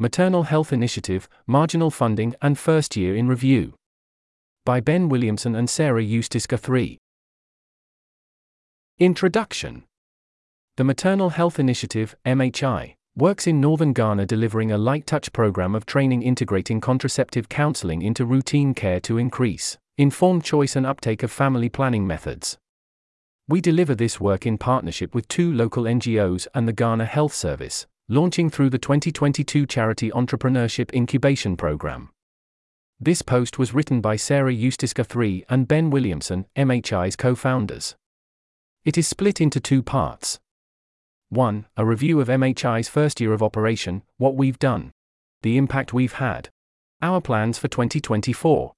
Maternal Health Initiative, Marginal Funding and First Year in Review. By Ben Williamson and Sarah Eustis-Guthrie. Introduction The Maternal Health Initiative, MHI, works in northern Ghana delivering a light touch program of training integrating contraceptive counseling into routine care to increase informed choice and uptake of family planning methods. We deliver this work in partnership with two local NGOs and the Ghana Health Service, launching through the 2022 Charity Entrepreneurship Incubation Program. This post was written by Sarah Eustiska III and Ben Williamson, MHI's co founders. It is split into two parts. 1. A review of MHI's first year of operation, what we've done, the impact we've had, our plans for 2024.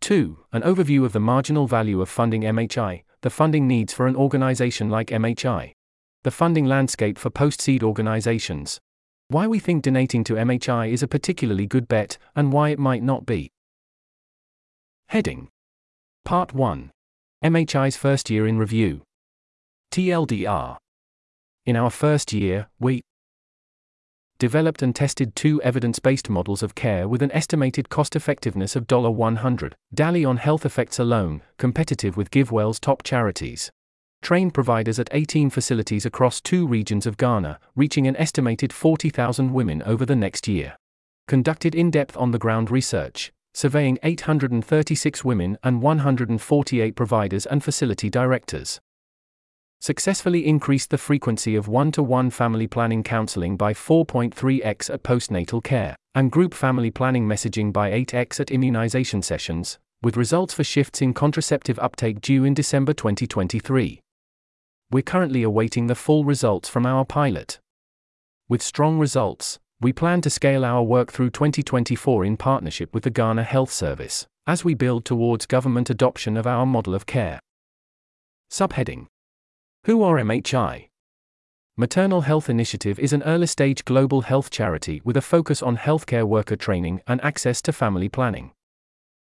2. An overview of the marginal value of funding MHI, the funding needs for an organization like MHI, the funding landscape for post seed organizations, why we think donating to MHI is a particularly good bet, and why it might not be. Heading Part 1 MHI's first year in review. TLDR. In our first year, we developed and tested two evidence based models of care with an estimated cost effectiveness of $100 DALY on health effects alone, competitive with GiveWell's top charities. Trained providers at 18 facilities across two regions of Ghana, reaching an estimated 40,000 women over the next year. Conducted in depth on the ground research, surveying 836 women and 148 providers and facility directors successfully increased the frequency of one to one family planning counseling by 4.3x at postnatal care, and group family planning messaging by 8x at immunization sessions, with results for shifts in contraceptive uptake due in December 2023. We're currently awaiting the full results from our pilot. With strong results, we plan to scale our work through 2024 in partnership with the Ghana Health Service, as we build towards government adoption of our model of care. Subheading who are MHI? Maternal Health Initiative is an early stage global health charity with a focus on healthcare worker training and access to family planning.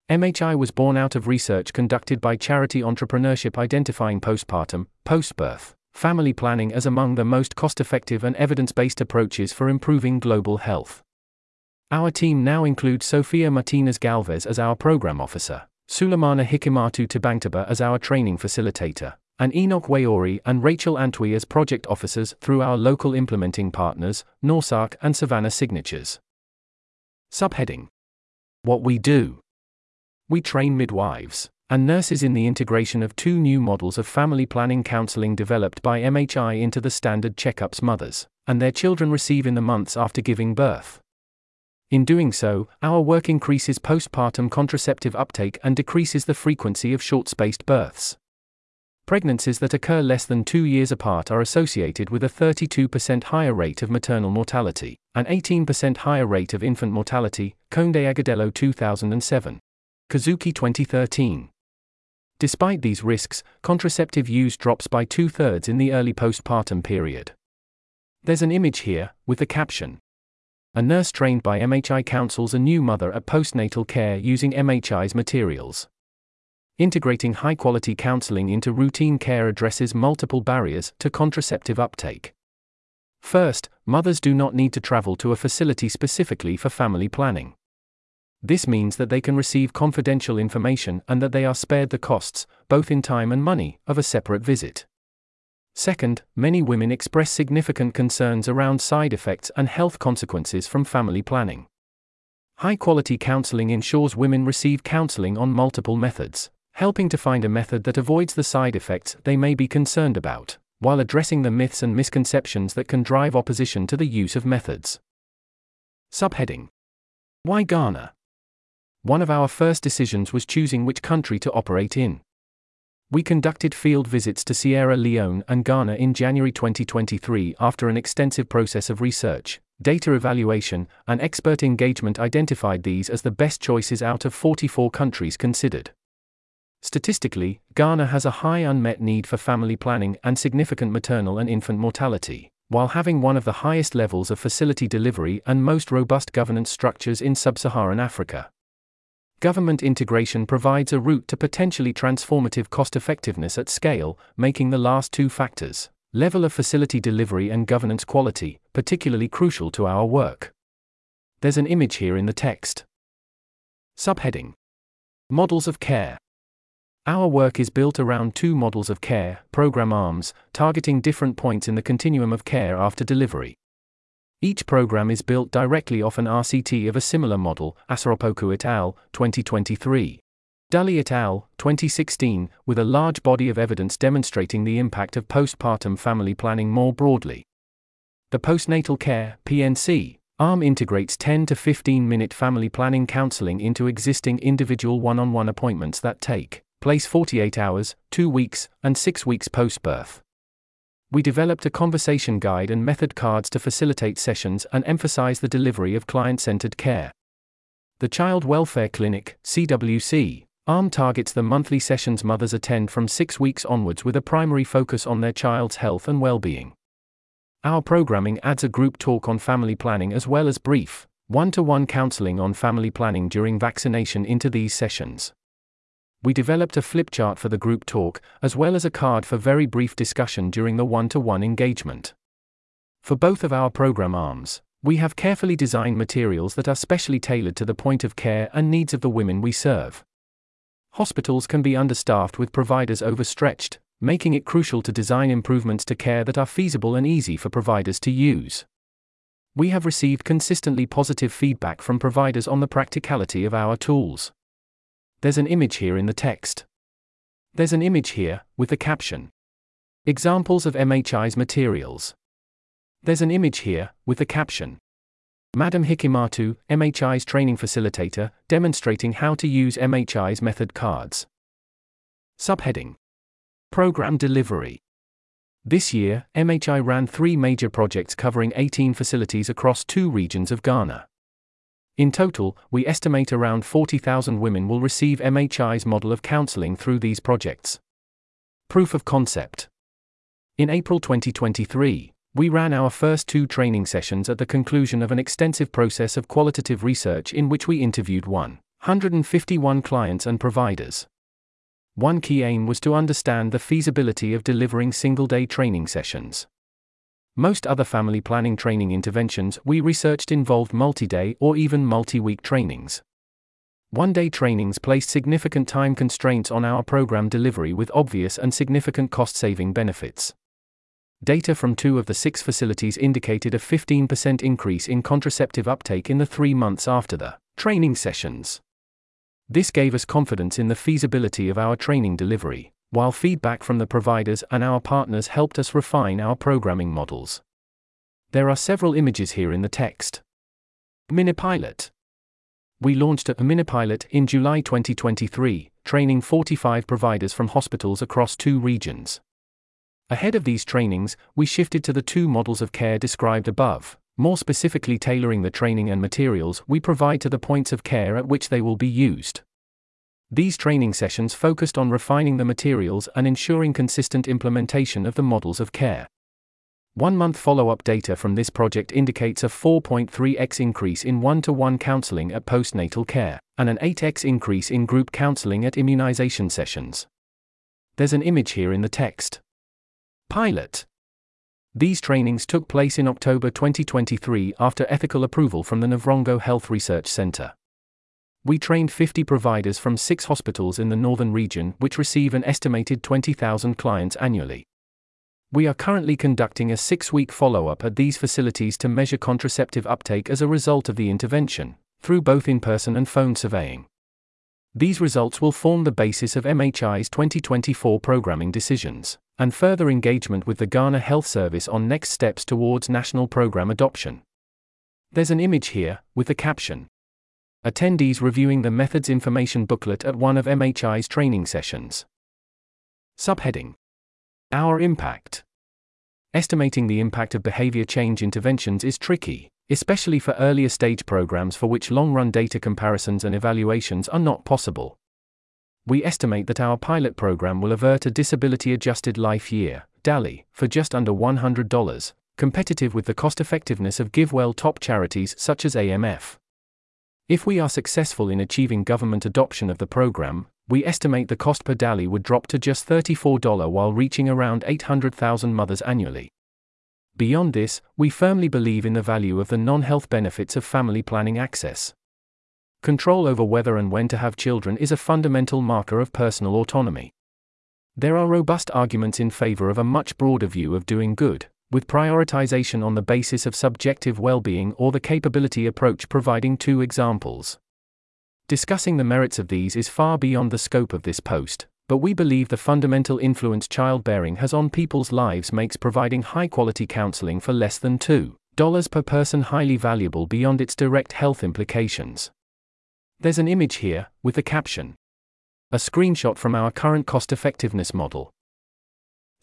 MHI was born out of research conducted by Charity Entrepreneurship identifying postpartum, postbirth, family planning as among the most cost effective and evidence based approaches for improving global health. Our team now includes Sofia Martinez Galvez as our program officer, Sulemana Hikimatu Tabangtaba as our training facilitator, and Enoch Wayori and Rachel Antwi as project officers through our local implementing partners, NORSAAC and Savannah Signatures. Subheading What we do. We train midwives and nurses in the integration of two new models of family planning counseling developed by MHI into the standard checkups mothers and their children receive in the months after giving birth. In doing so, our work increases postpartum contraceptive uptake and decreases the frequency of short spaced births. Pregnancies that occur less than two years apart are associated with a 32% higher rate of maternal mortality, an 18% higher rate of infant mortality, Conde Agudelo 2007. Kozuki 2013. Despite these risks, contraceptive use drops by two thirds in the early postpartum period. There's an image here, with the caption A nurse trained by MHI counsels a new mother at postnatal care using MHI's materials. Integrating high quality counseling into routine care addresses multiple barriers to contraceptive uptake. First, mothers do not need to travel to a facility specifically for family planning. This means that they can receive confidential information and that they are spared the costs, both in time and money, of a separate visit. Second, many women express significant concerns around side effects and health consequences from family planning. High quality counseling ensures women receive counseling on multiple methods helping to find a method that avoids the side effects they may be concerned about, while addressing the myths and misconceptions that can drive opposition to the use of methods. Subheading Why Ghana? One of our first decisions was choosing which country to operate in. We conducted field visits to Sierra Leone and Ghana in January 2023 after an extensive process of research, data evaluation, and expert engagement identified these as the best choices out of 44 countries considered. Statistically, Ghana has a high unmet need for family planning and significant maternal and infant mortality, while having one of the highest levels of facility delivery and most robust governance structures in sub Saharan Africa. Government integration provides a route to potentially transformative cost effectiveness at scale, making the last two factors, level of facility delivery and governance quality, particularly crucial to our work. There's an image here in the text. Subheading Models of Care. Our work is built around two models of care, program arms, targeting different points in the continuum of care after delivery. Each program is built directly off an RCT of a similar model, Asaropoku et al., 2023. Dulli et al., 2016, with a large body of evidence demonstrating the impact of postpartum family planning more broadly. The postnatal care, PNC, ARM integrates 10 to 15 minute family planning counseling into existing individual one on one appointments that take place 48 hours, 2 weeks, and 6 weeks post birth. We developed a conversation guide and method cards to facilitate sessions and emphasize the delivery of client centered care. The Child Welfare Clinic, CWC, ARM targets the monthly sessions mothers attend from six weeks onwards with a primary focus on their child's health and well being. Our programming adds a group talk on family planning as well as brief, one to one counseling on family planning during vaccination into these sessions we developed a flip chart for the group talk, as well as a card for very brief discussion during the one to one engagement. For both of our program arms, we have carefully designed materials that are specially tailored to the point of care and needs of the women we serve. Hospitals can be understaffed with providers overstretched, making it crucial to design improvements to care that are feasible and easy for providers to use. We have received consistently positive feedback from providers on the practicality of our tools. There's an image here in the text. There's an image here, with the caption Examples of MHI's materials. There's an image here, with the caption Madam Hikimatu, MHI's training facilitator, demonstrating how to use MHI's method cards. Subheading Program Delivery. This year, MHI ran three major projects covering 18 facilities across two regions of Ghana. In total, we estimate around 40,000 women will receive MHI's model of counseling through these projects. Proof of concept. In April 2023, we ran our first two training sessions at the conclusion of an extensive process of qualitative research in which we interviewed 151 clients and providers. One key aim was to understand the feasibility of delivering single day training sessions. Most other family planning training interventions we researched involved multi day or even multi week trainings. One day trainings placed significant time constraints on our program delivery with obvious and significant cost saving benefits. Data from two of the six facilities indicated a 15% increase in contraceptive uptake in the three months after the training sessions. This gave us confidence in the feasibility of our training delivery while feedback from the providers and our partners helped us refine our programming models. There are several images here in the text. Minipilot. We launched a Minipilot in July 2023, training 45 providers from hospitals across two regions. Ahead of these trainings, we shifted to the two models of care described above, more specifically tailoring the training and materials we provide to the points of care at which they will be used. These training sessions focused on refining the materials and ensuring consistent implementation of the models of care. One month follow up data from this project indicates a 4.3x increase in one to one counseling at postnatal care, and an 8x increase in group counseling at immunization sessions. There's an image here in the text. Pilot. These trainings took place in October 2023 after ethical approval from the Navrongo Health Research Center. We trained 50 providers from six hospitals in the northern region, which receive an estimated 20,000 clients annually. We are currently conducting a six week follow up at these facilities to measure contraceptive uptake as a result of the intervention, through both in person and phone surveying. These results will form the basis of MHI's 2024 programming decisions, and further engagement with the Ghana Health Service on next steps towards national program adoption. There's an image here, with the caption attendees reviewing the methods information booklet at one of MHI's training sessions. Subheading Our Impact Estimating the impact of behavior change interventions is tricky, especially for earlier stage programs for which long run data comparisons and evaluations are not possible. We estimate that our pilot program will avert a disability adjusted life year, DALY, for just under $100, competitive with the cost effectiveness of GiveWell top charities such as AMF. If we are successful in achieving government adoption of the program, we estimate the cost per DALY would drop to just $34 while reaching around 800,000 mothers annually. Beyond this, we firmly believe in the value of the non health benefits of family planning access. Control over whether and when to have children is a fundamental marker of personal autonomy. There are robust arguments in favor of a much broader view of doing good, with prioritization on the basis of subjective well being or the capability approach providing two examples. Discussing the merits of these is far beyond the scope of this post, but we believe the fundamental influence childbearing has on people's lives makes providing high quality counseling for less than $2 per person highly valuable beyond its direct health implications. There's an image here, with the caption A screenshot from our current cost effectiveness model.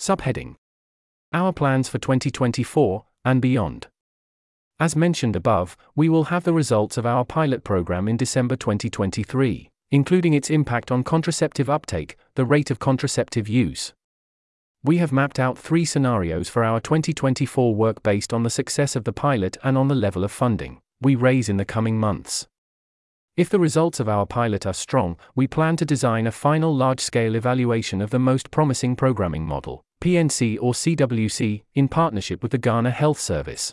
Subheading Our plans for 2024 and beyond. As mentioned above, we will have the results of our pilot program in December 2023 including its impact on contraceptive uptake, the rate of contraceptive use. We have mapped out three scenarios for our 2024 work based on the success of the pilot and on the level of funding we raise in the coming months. If the results of our pilot are strong, we plan to design a final large scale evaluation of the most promising programming model, PNC or CWC, in partnership with the Ghana Health Service.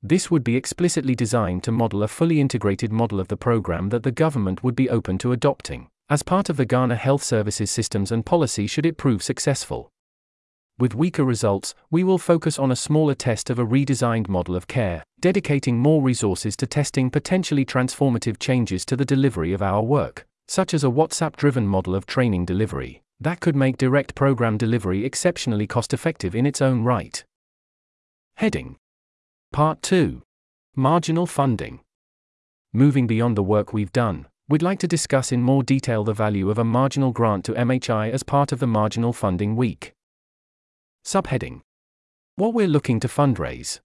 This would be explicitly designed to model a fully integrated model of the program that the government would be open to adopting, as part of the Ghana Health Services systems and policy should it prove successful. With weaker results, we will focus on a smaller test of a redesigned model of care, dedicating more resources to testing potentially transformative changes to the delivery of our work, such as a WhatsApp driven model of training delivery, that could make direct program delivery exceptionally cost effective in its own right. Heading Part 2 Marginal Funding. Moving beyond the work we've done, we'd like to discuss in more detail the value of a marginal grant to MHI as part of the Marginal Funding Week. Subheading What we're looking to fundraise.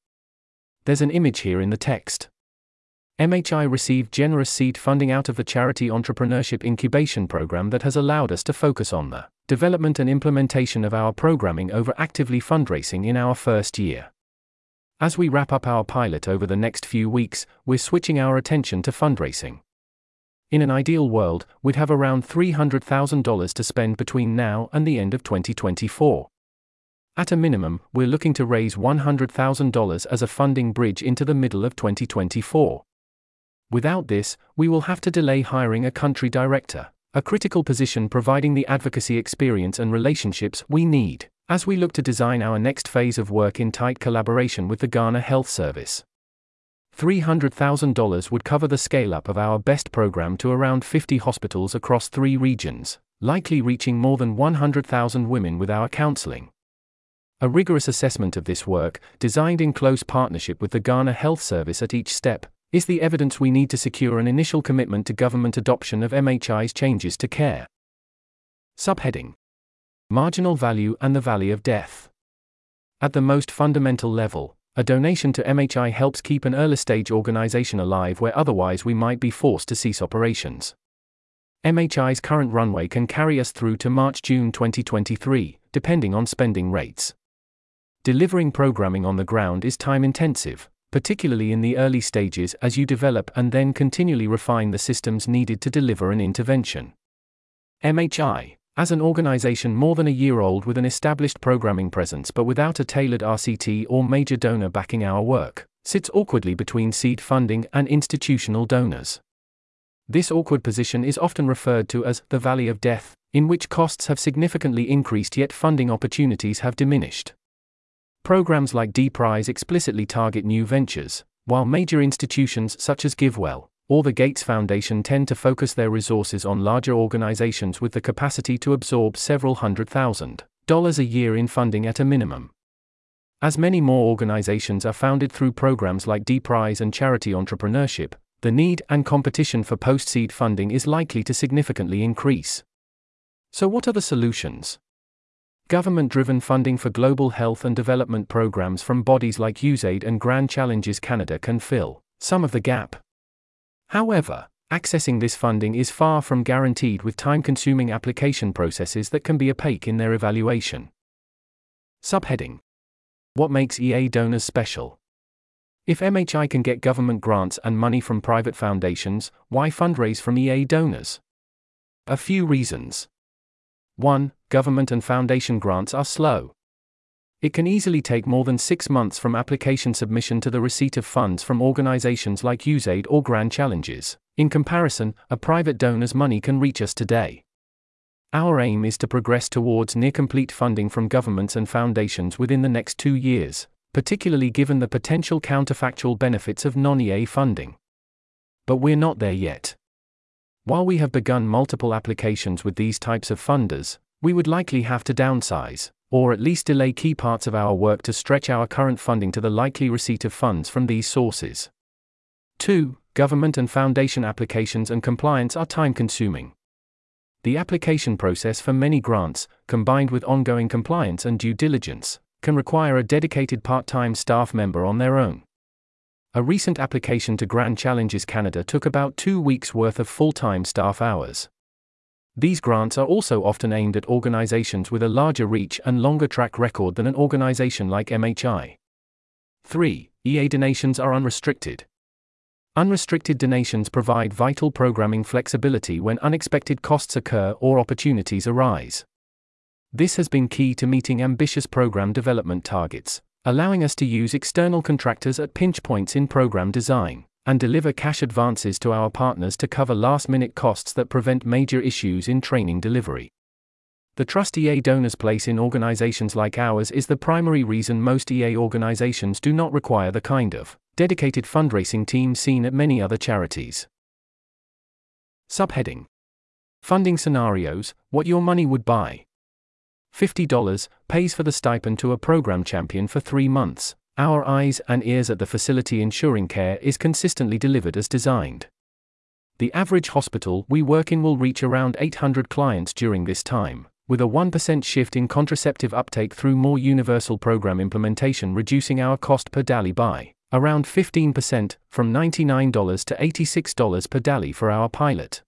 There's an image here in the text. MHI received generous seed funding out of the Charity Entrepreneurship Incubation Program that has allowed us to focus on the development and implementation of our programming over actively fundraising in our first year. As we wrap up our pilot over the next few weeks, we're switching our attention to fundraising. In an ideal world, we'd have around $300,000 to spend between now and the end of 2024. At a minimum, we're looking to raise $100,000 as a funding bridge into the middle of 2024. Without this, we will have to delay hiring a country director, a critical position providing the advocacy experience and relationships we need as we look to design our next phase of work in tight collaboration with the Ghana Health Service. $300,000 would cover the scale up of our BEST program to around 50 hospitals across three regions, likely reaching more than 100,000 women with our counseling. A rigorous assessment of this work, designed in close partnership with the Ghana Health Service at each step, is the evidence we need to secure an initial commitment to government adoption of MHI's changes to care. Subheading Marginal value and the valley of death. At the most fundamental level, a donation to MHI helps keep an early stage organization alive where otherwise we might be forced to cease operations. MHI's current runway can carry us through to March June 2023, depending on spending rates. Delivering programming on the ground is time intensive, particularly in the early stages as you develop and then continually refine the systems needed to deliver an intervention. MHI as an organization more than a year old with an established programming presence but without a tailored RCT or major donor backing our work, sits awkwardly between seed funding and institutional donors. This awkward position is often referred to as the valley of death, in which costs have significantly increased yet funding opportunities have diminished. Programs like D-Prize explicitly target new ventures, while major institutions such as GiveWell, or the Gates Foundation tend to focus their resources on larger organizations with the capacity to absorb several hundred thousand dollars a year in funding at a minimum. As many more organizations are founded through programs like D-Prize and charity entrepreneurship, the need and competition for post seed funding is likely to significantly increase. So, what are the solutions? Government driven funding for global health and development programs from bodies like USAID and Grand Challenges Canada can fill some of the gap. However, accessing this funding is far from guaranteed with time consuming application processes that can be opaque in their evaluation. Subheading What makes EA donors special? If MHI can get government grants and money from private foundations, why fundraise from EA donors? A few reasons. 1. Government and foundation grants are slow. it can easily take more than six months from application submission to the receipt of funds from organizations like USAID or Grand Challenges. In comparison, a private donor's money can reach us today. Our aim is to progress towards near complete funding from governments and foundations within the next two years, particularly given the potential counterfactual benefits of non EA funding. But we're not there yet. While we have begun multiple applications with these types of funders, we would likely have to downsize, or at least delay key parts of our work to stretch our current funding to the likely receipt of funds from these sources. 2. Government and foundation applications and compliance are time consuming. The application process for many grants, combined with ongoing compliance and due diligence, can require a dedicated part time staff member on their own. A recent application to Grand Challenges Canada took about two weeks' worth of full time staff hours. These grants are also often aimed at organizations with a larger reach and longer track record than an organization like MHI. 3. EA donations are unrestricted. Unrestricted donations provide vital programming flexibility when unexpected costs occur or opportunities arise. This has been key to meeting ambitious program development targets, allowing us to use external contractors at pinch points in program design and deliver cash advances to our partners to cover last minute costs that prevent major issues in training delivery. The trust EA donors place in organizations like ours is the primary reason most EA organizations do not require the kind of dedicated fundraising team seen at many other charities. Subheading Funding Scenarios What Your Money Would Buy. $50 pays for the stipend to a program champion for three months, our eyes and ears at the facility ensuring care is consistently delivered as designed. The average hospital we work in will reach around 800 clients during this time, with a 1% shift in contraceptive uptake through more universal program implementation, reducing our cost per DALY by around 15%, from $99 to $86 per DALY for our pilot.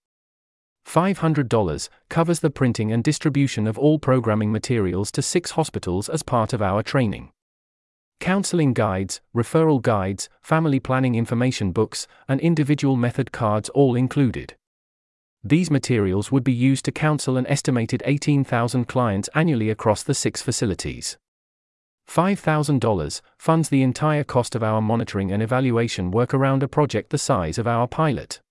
$500 covers the printing and distribution of all programming materials to six hospitals as part of our training counseling guides, referral guides, family planning information books, and individual method cards all included. These materials would be used to counsel an estimated 18,000 clients annually across the six facilities. $5,000 funds the entire cost of our monitoring and evaluation work around a project the size of our pilot.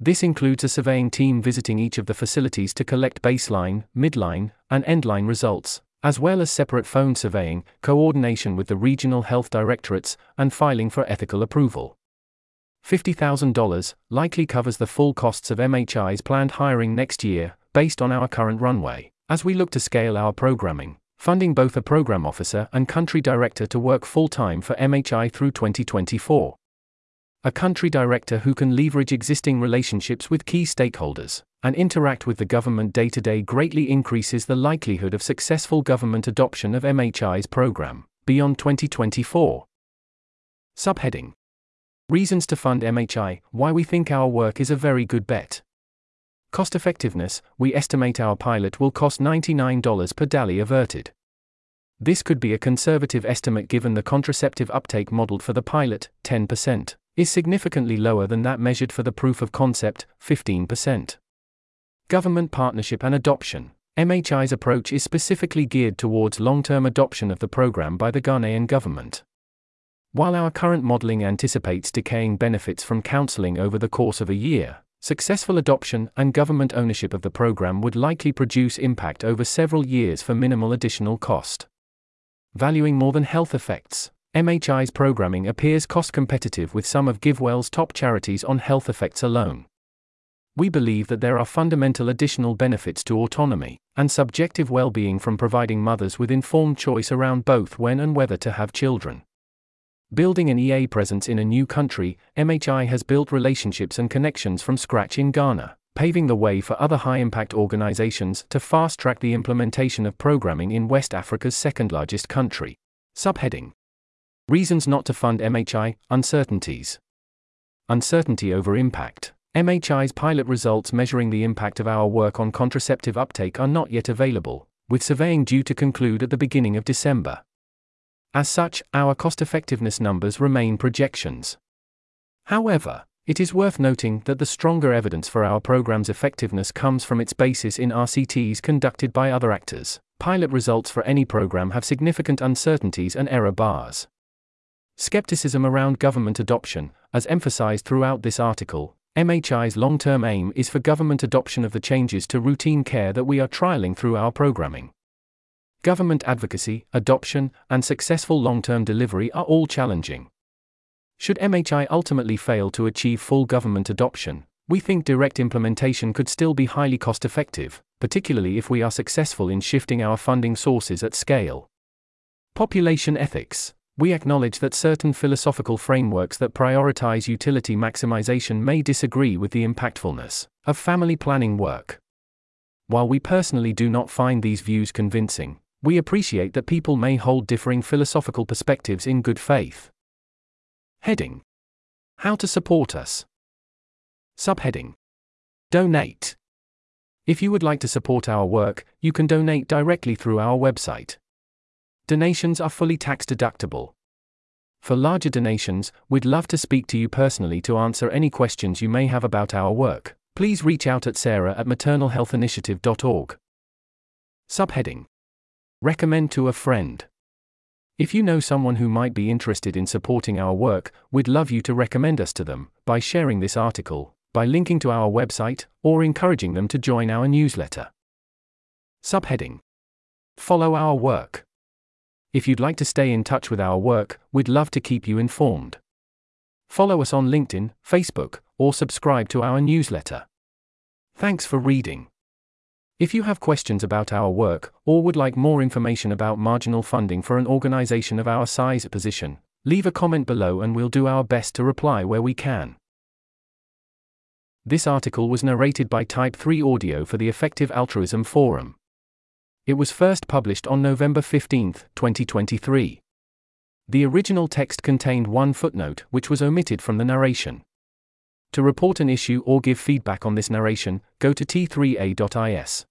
This includes a surveying team visiting each of the facilities to collect baseline, midline, and endline results, as well as separate phone surveying, coordination with the regional health directorates, and filing for ethical approval. $50,000 likely covers the full costs of MHI's planned hiring next year, based on our current runway, as we look to scale our programming, funding both a program officer and country director to work full time for MHI through 2024. A country director who can leverage existing relationships with key stakeholders and interact with the government day to day greatly increases the likelihood of successful government adoption of MHI's program beyond 2024. Subheading Reasons to fund MHI Why we think our work is a very good bet. Cost effectiveness We estimate our pilot will cost $99 per DALY averted. This could be a conservative estimate given the contraceptive uptake modeled for the pilot, 10%, is significantly lower than that measured for the proof of concept, 15%. Government partnership and adoption. MHI's approach is specifically geared towards long term adoption of the program by the Ghanaian government. While our current modeling anticipates decaying benefits from counseling over the course of a year, successful adoption and government ownership of the program would likely produce impact over several years for minimal additional cost. Valuing more than health effects, MHI's programming appears cost competitive with some of GiveWell's top charities on health effects alone. We believe that there are fundamental additional benefits to autonomy and subjective well being from providing mothers with informed choice around both when and whether to have children. Building an EA presence in a new country, MHI has built relationships and connections from scratch in Ghana, paving the way for other high impact organizations to fast track the implementation of programming in West Africa's second largest country. Subheading Reasons not to fund MHI Uncertainties. Uncertainty over impact. MHI's pilot results measuring the impact of our work on contraceptive uptake are not yet available, with surveying due to conclude at the beginning of December. As such, our cost effectiveness numbers remain projections. However, It is worth noting that the stronger evidence for our program's effectiveness comes from its basis in RCTs conducted by other actors. Pilot results for any program have significant uncertainties and error bars. Skepticism around government adoption, as emphasized throughout this article, MHI's long term aim is for government adoption of the changes to routine care that we are trialing through our programming. Government advocacy, adoption, and successful long term delivery are all challenging. Should MHI ultimately fail to achieve full government adoption, we think direct implementation could still be highly cost effective, particularly if we are successful in shifting our funding sources at scale. Population ethics. We acknowledge that certain philosophical frameworks that prioritize utility maximization may disagree with the impactfulness of family planning work. While we personally do not find these views convincing, we appreciate that people may hold differing philosophical perspectives in good faith. Heading How to support us. Subheading Donate. If you would like to support our work, you can donate directly through our website. Donations are fully tax deductible. For larger donations, we'd love to speak to you personally to answer any questions you may have about our work. Please reach out at sarah at maternalhealthinitiative.org. Subheading Recommend to a friend. If you know someone who might be interested in supporting our work, we'd love you to recommend us to them by sharing this article, by linking to our website, or encouraging them to join our newsletter. Subheading Follow our work. If you'd like to stay in touch with our work, we'd love to keep you informed. Follow us on LinkedIn, Facebook, or subscribe to our newsletter. Thanks for reading. If you have questions about our work, or would like more information about marginal funding for an organization of our size or position, leave a comment below and we'll do our best to reply where we can. This article was narrated by Type 3 Audio for the Effective Altruism Forum. It was first published on November 15, 2023. The original text contained one footnote which was omitted from the narration. To report an issue or give feedback on this narration, go to t3a.is.